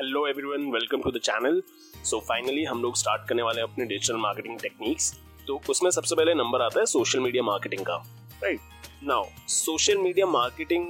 Hello everyone welcome to the channel so finally हम लोग start करने वाले हैं अपने डिजिटल मार्केटिंग टेक्निक्स तो उसमें सबसे पहले नंबर आता है सोशल मीडिया मार्केटिंग का। Right now social media marketing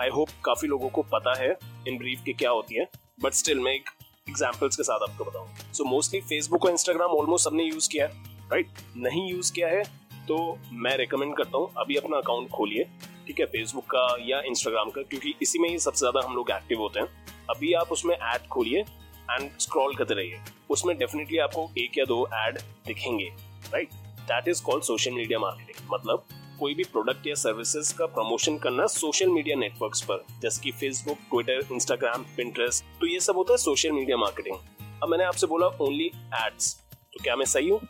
I hope काफ़ी लोगों को पता है इन ब्रीफ की क्या होती है। बट स्टिल मैं एक एग्जाम्पल्स के साथ आपको बताऊँ। सो मोस्टली फेसबुक और इंस्टाग्राम ऑलमोस्ट सबने यूज़ किया है। Right right? नहीं यूज़ किया है तो मैं रिकमेंड करता हूँ, अभी अपना अकाउंट खोलिए। ठीक है फेसबुक का या इंस्टाग्राम का, क्योंकि इसी में ही सबसे ज़्यादा हम लोग एक्टिव होते हैं। अभी आप उसमें ऐड खोलिए एंड स्क्रॉल करते रहिए। उसमें डेफिनेटली आपको एक या दो ऐड दिखेंगे right that is called social media marketing मतलब कोई भी प्रोडक्ट या सर्विसेज़ का प्रमोशन करना सोशल मीडिया नेटवर्क्स पर। जैसे कि फेसबुक ट्विटर इंस्टाग्राम पिंटरेस्ट तो ये सब होता है सोशल मीडिया मार्केटिंग अब मैंने आपसे बोला ओनली एड्स तो क्या मैं सही हूँ?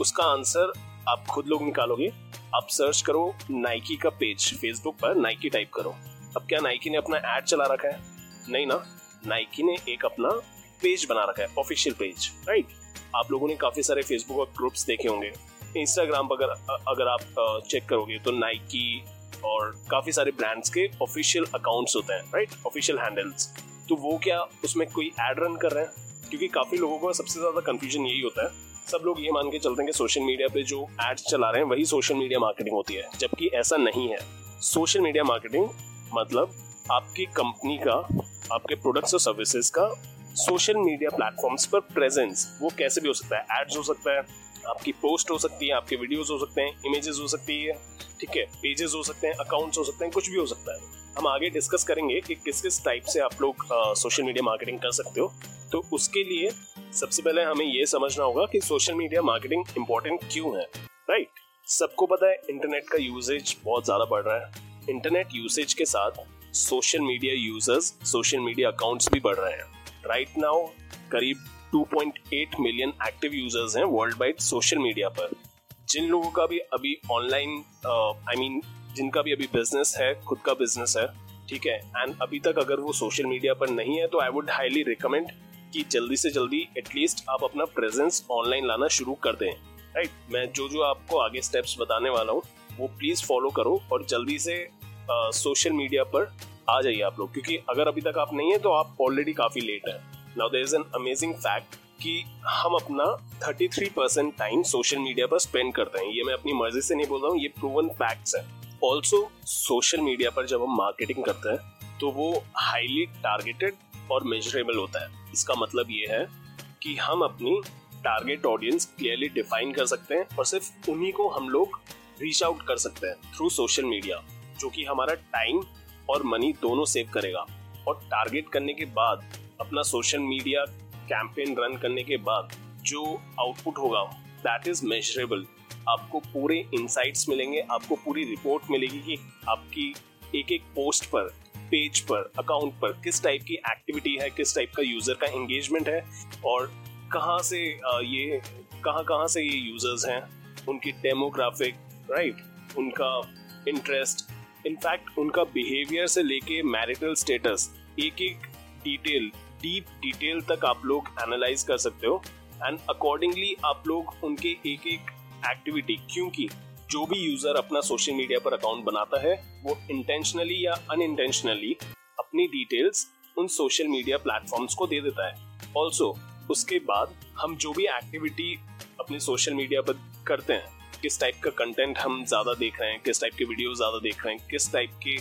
उसका आंसर आप खुद लोग निकालोगे, आप सर्च करो नाइकी का पेज फेसबुक पर नाइकी टाइप करो। अब क्या नाइकी ने अपना एड चला रखा है? नहीं ना नाइकी ने एक अपना पेज बना रखा है ऑफिशियल पेज राइट आप लोगों ने काफ़ी सारे फेसबुक और ग्रुप्स देखे होंगे। इंस्टाग्राम पर अगर अगर आप चेक करोगे तो नाइकी और काफ़ी सारे ब्रांड्स के ऑफिशियल अकाउंट्स होते हैं राइट ऑफिशियल हैंडल्स तो वो क्या उसमें कोई एड रन कर रहे हैं? क्योंकि काफ़ी लोगों का सबसे ज़्यादा कंफ्यूजन यही होता है। सब लोग ये मान के चलते हैं कि सोशल मीडिया पे जो एड्स चला रहे हैं, वही सोशल मीडिया मार्केटिंग होती है। जबकि ऐसा नहीं है। सोशल मीडिया मार्केटिंग मतलब आपकी कंपनी का, आपके प्रोडक्ट्स और सर्विसेज़ का सोशल मीडिया प्लेटफॉर्म्स पर प्रेजेंस वो कैसे भी हो सकता है। एड्स हो सकता है, आपकी पोस्ट हो सकती है, आपके वीडियोस हो सकते हैं इमेजेस हो सकती है, ठीक है पेजेस हो सकते हैं अकाउंट्स हो सकते हैं, कुछ भी हो सकता है। हम आगे डिस्कस करेंगे कि किस किस टाइप से आप लोग सोशल मीडिया मार्केटिंग कर सकते हो। तो उसके लिए सबसे पहले हमें ये समझना होगा कि सोशल मीडिया मार्केटिंग इंपॉर्टेंट क्यों है राइट right? सबको पता है इंटरनेट का यूसेज बहुत ज़्यादा बढ़ रहा है। इंटरनेट यूसेज के साथ social media users social media accounts भी बढ़ रहे हैं। राइट right नाउ करीब 2.8 मिलियन एक्टिव यूज़र्स हैं वर्ल्ड वाइड सोशल मीडिया पर। जिन लोगों का भी अभी ऑनलाइन आई मीन जिनका भी अभी बिज़नेस है, खुद का बिज़नेस है, ठीक है? एंड अभी तक अगर वो सोशल मीडिया पर नहीं है तो आई वुड हाईली रिकमेंड कि जल्दी से जल्दी एटलीस्ट आप अपना प्रेजेंस ऑनलाइन लाना शुरू कर दें राइट right? मैं जो जो आपको आगे स्टेप्स बताने वाला हूँ, वो प्लीज़ फॉलो करो और जल्दी से सोशल मीडिया पर आ जाइए आप लोग, क्योंकि अगर अभी तक आप नहीं है तो आप ऑलरेडी काफ़ी लेट है। Now there is an amazing fact कि हम अपना 33 परसेंट टाइम सोशल मीडिया पर स्पेंड करते हैं। ये मैं अपनी मर्ज़ी से नहीं बोल रहा हूँ, ये प्रूवन फैक्ट्स है। ऑल्सो सोशल मीडिया पर जब हम मार्केटिंग करते हैं तो वो हाईली टारगेटेड और मेजरेबल होता है। इसका मतलब ये है कि हम अपनी टारगेट ऑडियंस क्लियरली डिफाइन कर सकते हैं और सिर्फ़ उन्हीं को हम लोग रीच आउट कर सकते हैं थ्रू सोशल मीडिया जो कि हमारा टाइम और मनी दोनों सेव करेगा। और टारगेट करने के बाद, अपना सोशल मीडिया कैंपेन रन करने के बाद जो आउटपुट होगा दैट इज़ मेजरेबल आपको पूरे इंसाइट्स मिलेंगे, आपको पूरी रिपोर्ट मिलेगी कि आपकी एक एक पोस्ट पर पेज पर अकाउंट पर किस टाइप की एक्टिविटी है, किस टाइप का यूज़र का एंगेजमेंट है और कहाँ से ये कहाँ कहाँ से ये यूज़र्स हैं, उनकी डेमोग्राफिक राइट उनका इंटरेस्ट इनफैक्ट उनका बिहेवियर से लेके मैरिटल स्टेटस एक एक डिटेल डीप डिटेल तक आप लोग एनालाइज कर सकते हो। एंड अकॉर्डिंगली आप लोग उनके एक एक एक्टिविटी क्योंकि जो भी यूज़र अपना सोशल मीडिया पर अकाउंट बनाता है, वो इंटेंशनली या अनइंटेंशनली अपनी डिटेल्स उन सोशल मीडिया प्लेटफॉर्म्स को दे देता है। ऑल्सो उसके बाद हम जो भी एक्टिविटी अपने सोशल मीडिया पर करते हैं, किस टाइप का कंटेंट हम ज़्यादा देख रहे हैं, किस टाइप के वीडियो ज़्यादा देख रहे हैं, किस टाइप के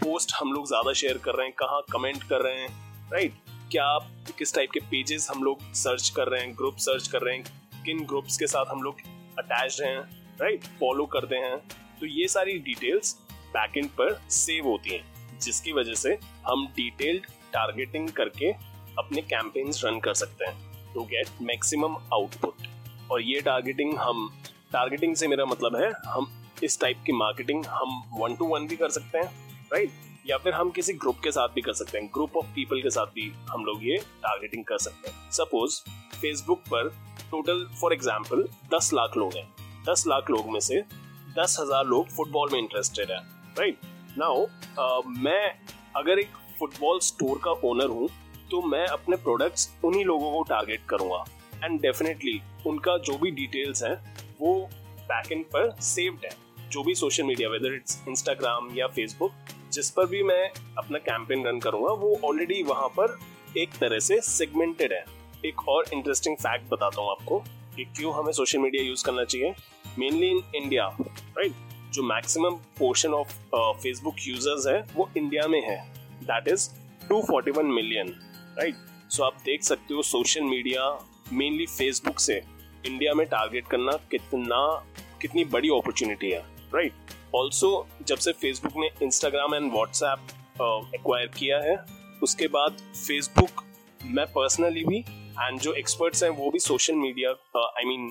पोस्ट हम लोग ज़्यादा शेयर कर रहे हैं, कहाँ कमेंट कर रहे हैं राइट क्या आप किस टाइप के पेजेस हम लोग सर्च कर रहे हैं ग्रुप सर्च कर रहे हैं, किन ग्रुप्स के साथ हम लोग अटैच हैं राइट फॉलो करते हैं। तो ये सारी डिटेल्स बैकएंड पर सेव होती हैं, जिसकी वजह से हम डिटेल्ड टारगेटिंग करके अपने कैंपेन्स रन कर सकते हैं टू गेट मैक्सिमम आउटपुट और ये टारगेटिंग हम टारगेटिंग से मेरा मतलब है हम इस टाइप की मार्केटिंग हम वन टू वन भी कर सकते हैं राइट या फिर हम किसी ग्रुप के साथ भी कर सकते हैं। ग्रुप ऑफ़ पीपल के साथ भी हम लोग ये टारगेटिंग कर सकते हैं। सपोज़ फेसबुक पर टोटल फॉर एग्ज़ाम्पल दस लाख लोग हैं। दस लाख लोग में से दस हज़ार लोग फुटबॉल में इंटरेस्टेड है राइट नाउ मैं अगर एक फुटबॉल स्टोर का ओनर हूँ तो मैं अपने प्रोडक्ट्स उन्हीं लोगों को टारगेट करूँगा। एंड डेफिनेटली उनका जो भी डिटेल्स हैं, वो बैकएंड पर सेव्ड है। जो भी social media whether it's Instagram या फेसबुक जिस पर भी मैं अपना कैंपेन रन करूँगा, वो ऑलरेडी वहाँ पर एक तरह से सेगमेंटेड है। एक और इंटरेस्टिंग फैक्ट बताता हूँ आपको कि क्यों हमें सोशल मीडिया यूज़ करना चाहिए। मेनली इन इंडिया राइट जो maximum portion of Facebook users है, वो इंडिया में है। That is 241 million right so आप देख सकते हो सोशल मीडिया मेनली फेसबुक से इंडिया में टारगेट करना कितना, कितनी बड़ी अपॉर्चुनिटी है राइट ऑल्सो जब से फेसबुक ने इंस्टाग्राम एंड व्हाट्सएप एक्वायर किया है, उसके बाद फेसबुक मैं पर्सनली भी एंड जो एक्सपर्ट्स हैं वो भी social media I mean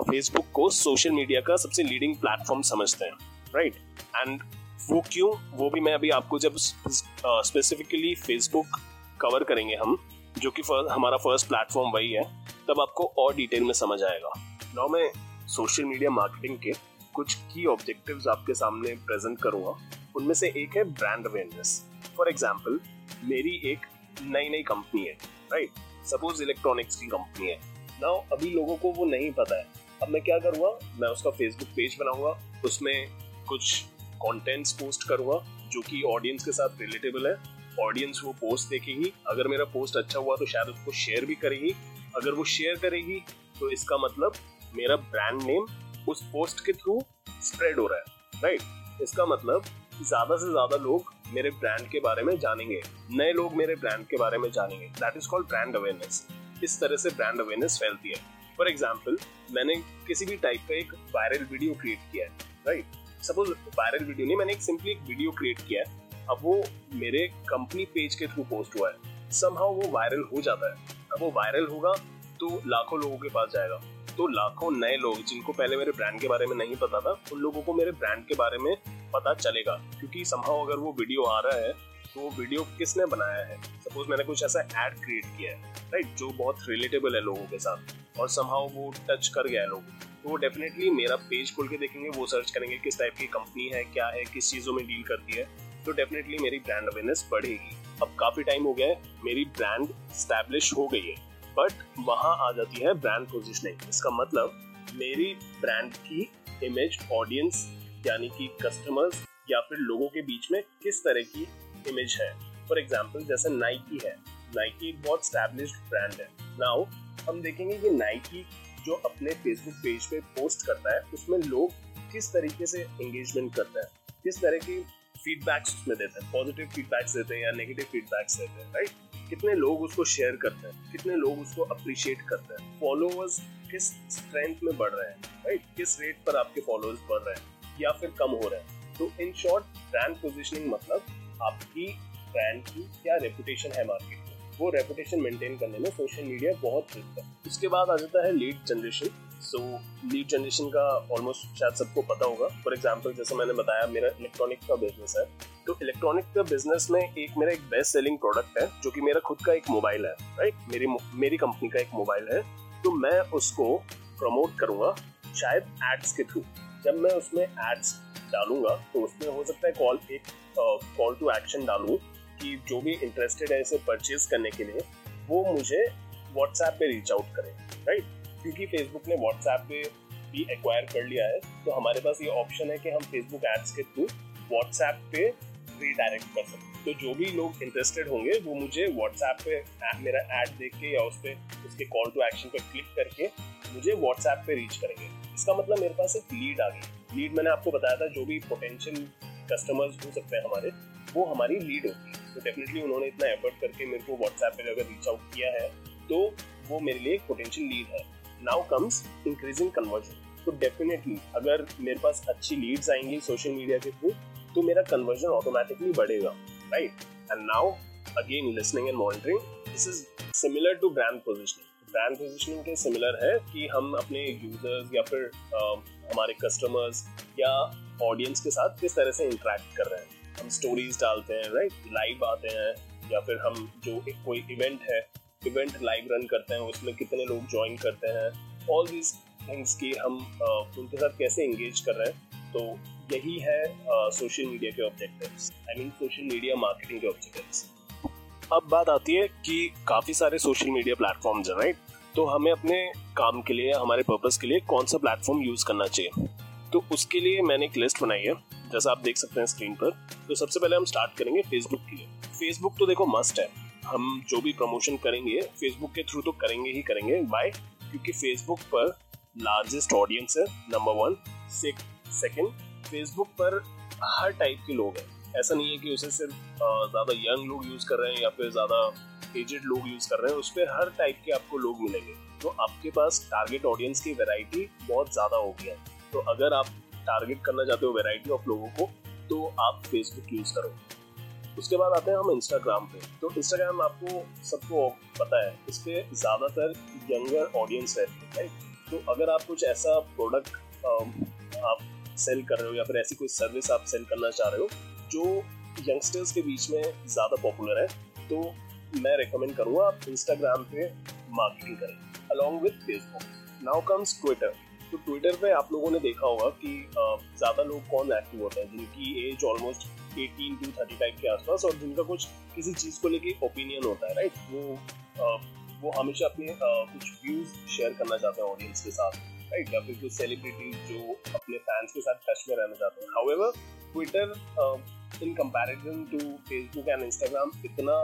Facebook को सोशल मीडिया का सबसे लीडिंग प्लेटफॉर्म समझते हैं राइट right? एंड वो क्यों? वो भी मैं अभी आपको जब स्पेसिफिकली फेसबुक कवर करेंगे हम जो कि फर, हमारा फ़र्स्ट प्लेटफॉर्म वही है तब आपको और डिटेल में समझ आएगा। नाउ मैं सोशल मीडिया मार्केटिंग के कुछ की ऑब्जेक्टिव्स आपके सामने प्रेजेंट करूँगा। उनमें से एक है ब्रांड अवेयरनेस फॉर एग्ज़ाम्पल मेरी एक नई नई कंपनी है। राइट सपोज़ इलेक्ट्रॉनिक्स की कंपनी है। नाउ अभी लोगों को वो नहीं पता है। अब मैं क्या करूँगा? मैं उसका फेसबुक पेज बनाऊँगा। उसमें कुछ कंटेंट्स पोस्ट करूँगा, जो कि ऑडियंस के साथ रिलेटेबल है। ऑडियंस वो पोस्ट देखेगी। अगर मेरा पोस्ट अच्छा हुआ तो शायद उसको शेयर भी करेगी। अगर वो शेयर करेगी तो इसका मतलब मेरा ब्रांड नेम उस पोस्ट के थ्रू स्प्रेड हो रहा है। राइट इसका मतलब ज़्यादा से ज़्यादा लोग मेरे ब्रांड के बारे में जानेंगे। नए लोग मेरे ब्रांड के बारे में जानेंगे। That is called brand awareness इस तरह से ब्रांड अवेयरनेस फैलती है। फॉर एग्ज़ाम्पल मैंने किसी भी टाइप का एक वायरल वीडियो क्रिएट किया है राइट सपोज़ वायरल वीडियो नहीं, मैंने एक सिंपली एक वीडियो क्रिएट किया है। अब वो मेरे कंपनी पेज के थ्रू पोस्ट हुआ है। समहाउ वो वायरल हो जाता है। अब वो वायरल होगा तो लाखों लोगों के पास जाएगा। तो लाखों नए लोग, जिनको पहले मेरे ब्रांड के बारे में नहीं पता था, उन लोगों को मेरे ब्रांड के बारे में पता चलेगा। क्योंकि समहाउ अगर वो वीडियो आ रहा है तो वो वीडियो किसने बनाया है? सपोज़ मैंने कुछ ऐसा एड क्रिएट किया है राइट जो बहुत रिलेटेबल है लोगों के साथ, और समहाउ वो टच कर गया है लोगों। तो वो डेफिनेटली मेरा पेज खोल के देखेंगे, वो सर्च करेंगे किस टाइप की कंपनी है, क्या है, किस चीज़ों में डील करती है। तो डेफिनेटली मेरी ब्रांड अवेयरनेस बढ़ेगी। अब काफ़ी टाइम हो गया है, मेरी ब्रांड स्टैब्लिश हो गई है। बट वहाँ आ जाती है ब्रांड पोजिशनिंग इसका मतलब मेरी ब्रांड की इमेज ऑडियंस यानी कि कस्टमर्स या फिर लोगों के बीच में किस तरह की इमेज है? फॉर एग्ज़ाम्पल जैसे नाइकी है। नाइकी एक बहुत स्टैब्लिश ब्रांड है। नाउ हम देखेंगे कि नाइकी जो अपने फेसबुक पेज पे पोस्ट करता है, उसमें लोग किस तरीके से एंगेजमेंट करते हैं? किस तरह की फीडबैक्स उसमें देते हैं? पॉजिटिव फीडबैक्स देते हैं या नेगेटिव फीडबैक्स देते हैं राइट कितने लोग उसको शेयर करते हैं? कितने लोग उसको अप्रिशिएट करते हैं? फॉलोअर्स किस स्ट्रेंथ में बढ़ रहे हैं राइट किस रेट पर आपके फॉलोअर्स बढ़ रहे हैं? या फिर कम हो रहे हैं। तो इन शॉर्ट ब्रांड पोजिशनिंग मतलब आपकी ब्रांड की क्या रेपुटेशन है मार्केट में। वो रेपुटेशन मेंटेन करने में सोशल मीडिया बहुत हेल्प है। उसके बाद आ जाता है lead generation so lead generation का ऑलमोस्ट शायद सबको पता होगा। फॉर एग्ज़ाम्पल जैसे मैंने बताया, मेरा इलेक्ट्रॉनिक का बिज़नेस है। तो इलेक्ट्रॉनिक का बिज़नेस में एक मेरा एक बेस्ट सेलिंग प्रोडक्ट है, जो कि मेरा खुद का एक मोबाइल है राइट मेरी मेरी कंपनी का एक मोबाइल है। तो मैं उसको प्रमोट करूँगा, शायद एड्स के थ्रू जब मैं उसमें एड्स डालूँगा तो उसमें हो सकता है कॉल एक कॉल टू एक्शन डालू कि जो भी इंटरेस्टेड है इसे परचेज करने के लिए, वो मुझे व्हाट्सएप पे रीच आउट करें राइट क्योंकि फेसबुक ने व्हाट्सएप पे भी एक्वायर कर लिया है तो हमारे पास ये ऑप्शन है कि हम फेसबुक एड्स के थ्रू व्हाट्सएप पे रीडायरेक्ट कर सकते तो जो भी लोग इंटरेस्टेड होंगे, वो मुझे व्हाट्सएप पे मेरा एड देख के या उस पर उसके कॉल टू एक्शन पे क्लिक करके मुझे व्हाट्सएप पे रीच करेंगे। इसका मतलब मेरे पास एक लीड आ गई। लीड मैंने आपको बताया था, जो भी पोटेंशियल कस्टमर्स हो सकते हैं हमारे, वो हमारी लीड होती है। तो डेफिनेटली उन्होंने इतना एफर्ट करके मेरे को व्हाट्सएप पे अगर रीच आउट किया है तो वो मेरे लिए एक पोटेंशियल लीड है। नाउ कम्स इंक्रीजिंग कन्वर्जन तो डेफिनेटली अगर मेरे पास अच्छी लीड्स आएँगी सोशल मीडिया के थ्रू तो मेरा कन्वर्जन ऑटोमेटिकली बढ़ेगा right and now again listening and monitoring this is similar to brand positioning brand positioning के सिमिलर है कि हम अपने यूज़र्स या फिर uh, हमारे कस्टमर्स या ऑडियंस के साथ किस तरह से इंटरेक्ट कर रहे हैं। हम स्टोरीज डालते हैं राइट लाइव आते हैं या फिर हम जो एक कोई इवेंट है इवेंट लाइव रन करते हैं उसमें कितने लोग ज्वाइन करते हैं। ऑल दीज थिंग्स की हम उनके साथ कैसे इंगेज कर रहे हैं। तो यही है सोशल मीडिया के objectives I mean social media marketing के ऑब्जेक्टिव्स अब बात आती है कि काफ़ी सारे सोशल मीडिया प्लेटफॉर्म्स हैं राइट तो हमें अपने काम के लिए, हमारे पर्पस के लिए कौन सा प्लेटफॉर्म यूज़ करना चाहिए? तो उसके लिए मैंने एक लिस्ट बनाई है, जैसा आप देख सकते हैं स्क्रीन पर। तो सबसे पहले हम स्टार्ट करेंगे फेसबुक के लिए। फेसबुक तो देखो मस्ट है। हम जो भी प्रमोशन करेंगे फेसबुक के थ्रू तो करेंगे ही करेंगे। बाय क्योंकि फेसबुक पर लार्जेस्ट ऑडियंस है नंबर वन सेकंड फेसबुक पर हर टाइप के लोग हैं। ऐसा नहीं है कि उसे सिर्फ़ ज़्यादा यंग लोग यूज़ कर रहे हैं या फिर ज़्यादा एजेड लोग यूज़ कर रहे हैं उस पर हर टाइप के आपको लोग मिलेंगे। तो आपके पास टारगेट ऑडियंस की वेराइटी बहुत ज़्यादा हो गया है। तो अगर आप टारगेट करना चाहते हो वेराइटी ऑफ़ लोगों को तो आप फेसबुक यूज़ करो। उसके बाद आते हैं हम इंस्टाग्राम पे। तो इंस्टाग्राम आपको सबको पता है इस पर ज़्यादातर यंगर ऑडियंस है राइट तो अगर आप कुछ ऐसा प्रोडक्ट आप सेल कर रहे हो या फिर ऐसी कोई सर्विस आप सेल करना चाह रहे हो, जो यंगस्टर्स के बीच में ज़्यादा पॉपुलर है तो मैं रिकमेंड करूँगा, आप इंस्टाग्राम पे मार्केटिंग करें along with Facebook now comes Twitter तो ट्विटर पे आप लोगों ने देखा होगा कि ज़्यादा लोग कौन एक्टिव होते हैं, जिनकी एज ऑलमोस्ट 18 टू 35 के आसपास और जिनका कुछ किसी चीज़ को लेके ओपिनियन होता है राइट वो वो हमेशा अपने कुछ व्यूज़ शेयर करना चाहते हैं ऑडियंस के साथ राइट या फिर कुछ सेलिब्रिटीज जो अपने फैंस के साथ टच में रहना चाहते हैं। However Twitter in comparison to Facebook and Instagram इतना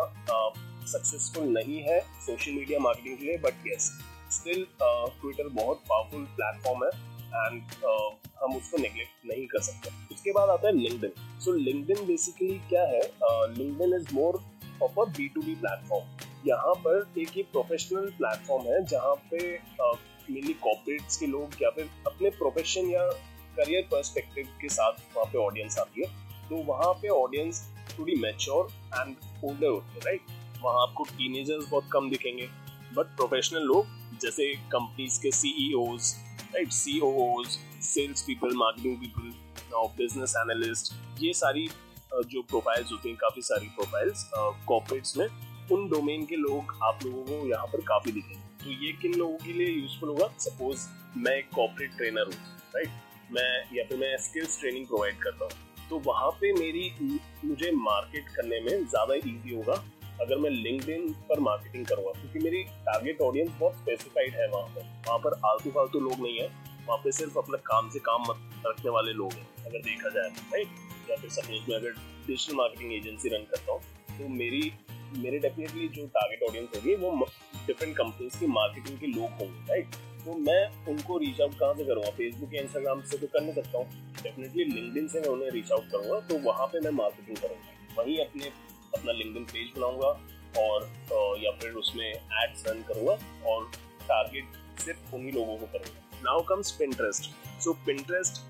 सक्सेसफुल नहीं है सोशल मीडिया मार्केटिंग के लिए बट यस स्टिल ट्विटर बहुत पावरफुल प्लेटफॉर्म है एंड uh, हम उसको नेग्लेक्ट नहीं कर सकते। उसके बाद आता है लिंक्डइन सो लिंक्डइन बेसिकली क्या है? LinkedIn is more of a B to B platform यहाँ पर एक ही प्रोफेशनल प्लेटफॉर्म है जहाँ पे मेनली uh, कॉर्पोरेट्स के लोग या फिर अपने प्रोफेशन या करियर पर्सपेक्टिव के साथ वहाँ पे ऑडियंस आती है। तो वहाँ पे ऑडियंस थोड़ी मेच्योर एंड ओल्डर होती है राइट वहाँ आपको टीनेजर्स बहुत कम दिखेंगे। बट प्रोफेशनल लोग, जैसे कंपनीज़ के CEOs right COs sales people marketing people business analyst ये सारी जो प्रोफाइल्स होती हैं, काफ़ी सारी प्रोफाइल्स कॉर्पोरेट्स में, उन डोमेन के लोग, आप लोगों को यहाँ पर काफ़ी दिखेंगे। तो ये किन लोगों के लिए यूजफुल होगा? सपोज़ मैं एक कॉर्पोरेट ट्रेनर हूँ राइट मैं, या फिर मैं स्किल्स ट्रेनिंग प्रोवाइड करता हूँ। तो वहाँ पे मेरी, मुझे मार्केट करने में ज़्यादा इजी होगा। अगर मैं लिंक्डइन पर मार्केटिंग करूँगा क्योंकि मेरी टारगेट ऑडियंस बहुत स्पेसिफाइड है वहाँ पर। वहाँ पर आलतू फालतू लोग नहीं है। वहाँ पे सिर्फ़ अपने काम से काम रखने वाले लोग हैं, अगर देखा जाए राइट या फिर सपोज़ मैं अगर डिजिटल मार्केटिंग एजेंसी रन करता हूँ तो मेरी, मेरे डेफिनेटली जो टारगेट ऑडियंस होगी, वो डिफरेंट कंपनीज़ की मार्केटिंग के लोग होंगे राइट तो मैं उनको रीच आउट कहाँ से करूँगा? फेसबुक या इंस्टाग्राम से तो कर नहीं सकता हूँ। डेफिनेटली लिंकडिन से मैं उन्हें रीच आउट करूँगा तो वहाँ पे मैं मार्केटिंग करूँगा। वहीं अपने अपना लिंकडिन पेज बनाऊँगा और या फिर उसमें एड्स रन करूँगा और टारगेट सिर्फ़ उन्हीं लोगों को करूँगा। Now comes Pinterest so Pinterest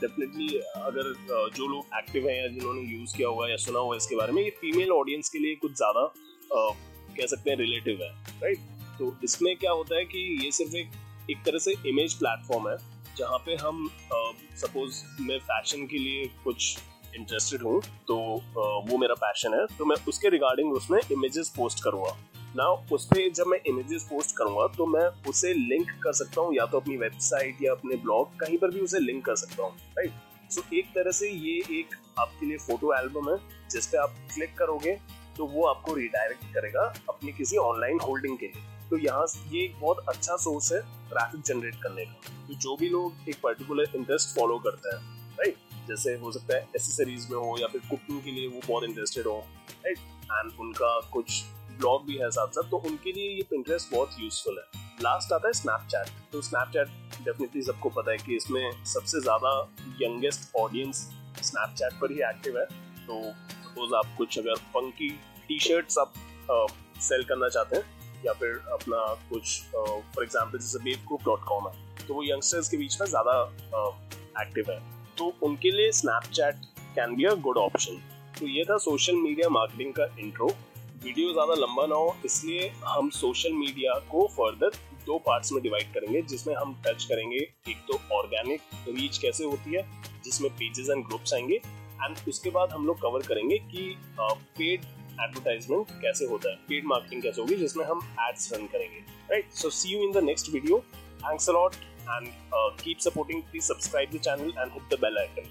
definitely अगर जो लोग एक्टिव हैं या जिन्होंने यूज़ किया होगा या सुना होगा इसके बारे में, ये फीमेल ऑडियंस के लिए कुछ ज़्यादा कह सकते हैं रिलेटिव है राइट तो इसमें क्या होता है कि ये सिर्फ़ एक एक तरह से इमेज प्लेटफॉर्म है, जहाँ पे हम सपोज़ मैं फ़ैशन के लिए कुछ इंटरेस्टेड हूँ तो वो मेरा पैशन है तो मैं उसके रिगार्डिंग उसमें इमेजेस पोस्ट करूँगा। ना उस पर जब मैं इमेजेस पोस्ट करूँगा तो मैं उसे लिंक कर सकता हूँ, या तो अपनी वेबसाइट या अपने ब्लॉग कहीं पर भी उसे लिंक कर सकता हूँ राइट सो एक तरह से ये एक आपके लिए फ़ोटो एल्बम है जिस पे आप क्लिक करोगे तो वो आपको रिडायरेक्ट करेगा अपनी किसी ऑनलाइन होल्डिंग के लिए। तो यहाँ ये एक बहुत अच्छा सोर्स है ट्रैफ़िक जनरेट करने का। तो जो भी लोग एक पर्टिकुलर इंटरेस्ट फॉलो करते हैं जैसे हो सकता है एसेसरीज में हो या फिर कुकिंग के लिए वो बहुत इंटरेस्टेड हो राइट एंड उनका कुछ ब्लॉग भी है साथ साथ तो उनके लिए ये इंटरेस्ट बहुत यूजफुल है। लास्ट आता है स्नैपचैट तो स्नैपचैट डेफिनेटली सबको पता है कि इसमें सबसे ज़्यादा यंगेस्ट ऑडियंस स्नैपचैट पर ही एक्टिव है। तो सपोज़ आप कुछ अगर फंकी टी शर्ट्स आप सेल करना चाहते हैं, या फिर अपना कुछ फॉर एग्ज़ाम्पल जैसे बेवकूफ़ डॉट कॉम है तो वो यंगस्टर्स के बीच में ज़्यादा एक्टिव है। तो उनके लिए Snapchat can be a good option तो ये था सोशल मीडिया मार्केटिंग का इंट्रो वीडियो ज़्यादा लंबा ना हो, इसलिए हम सोशल मीडिया को फर्दर दो पार्ट्स में डिवाइड करेंगे, जिसमें हम टच करेंगे एक तो ऑर्गेनिक रीच कैसे होती है, जिसमें पेजेस एंड ग्रुप्स आएँगे एंड उसके बाद हम लोग कवर करेंगे कि पेड एडवर्टाइजमेंट कैसे होता है पेड मार्केटिंग कैसे होगी, जिसमें हम एड्स रन करेंगे. Right so see you in the next video thanks a lot and uh, keep supporting please subscribe the channel and hit the bell icon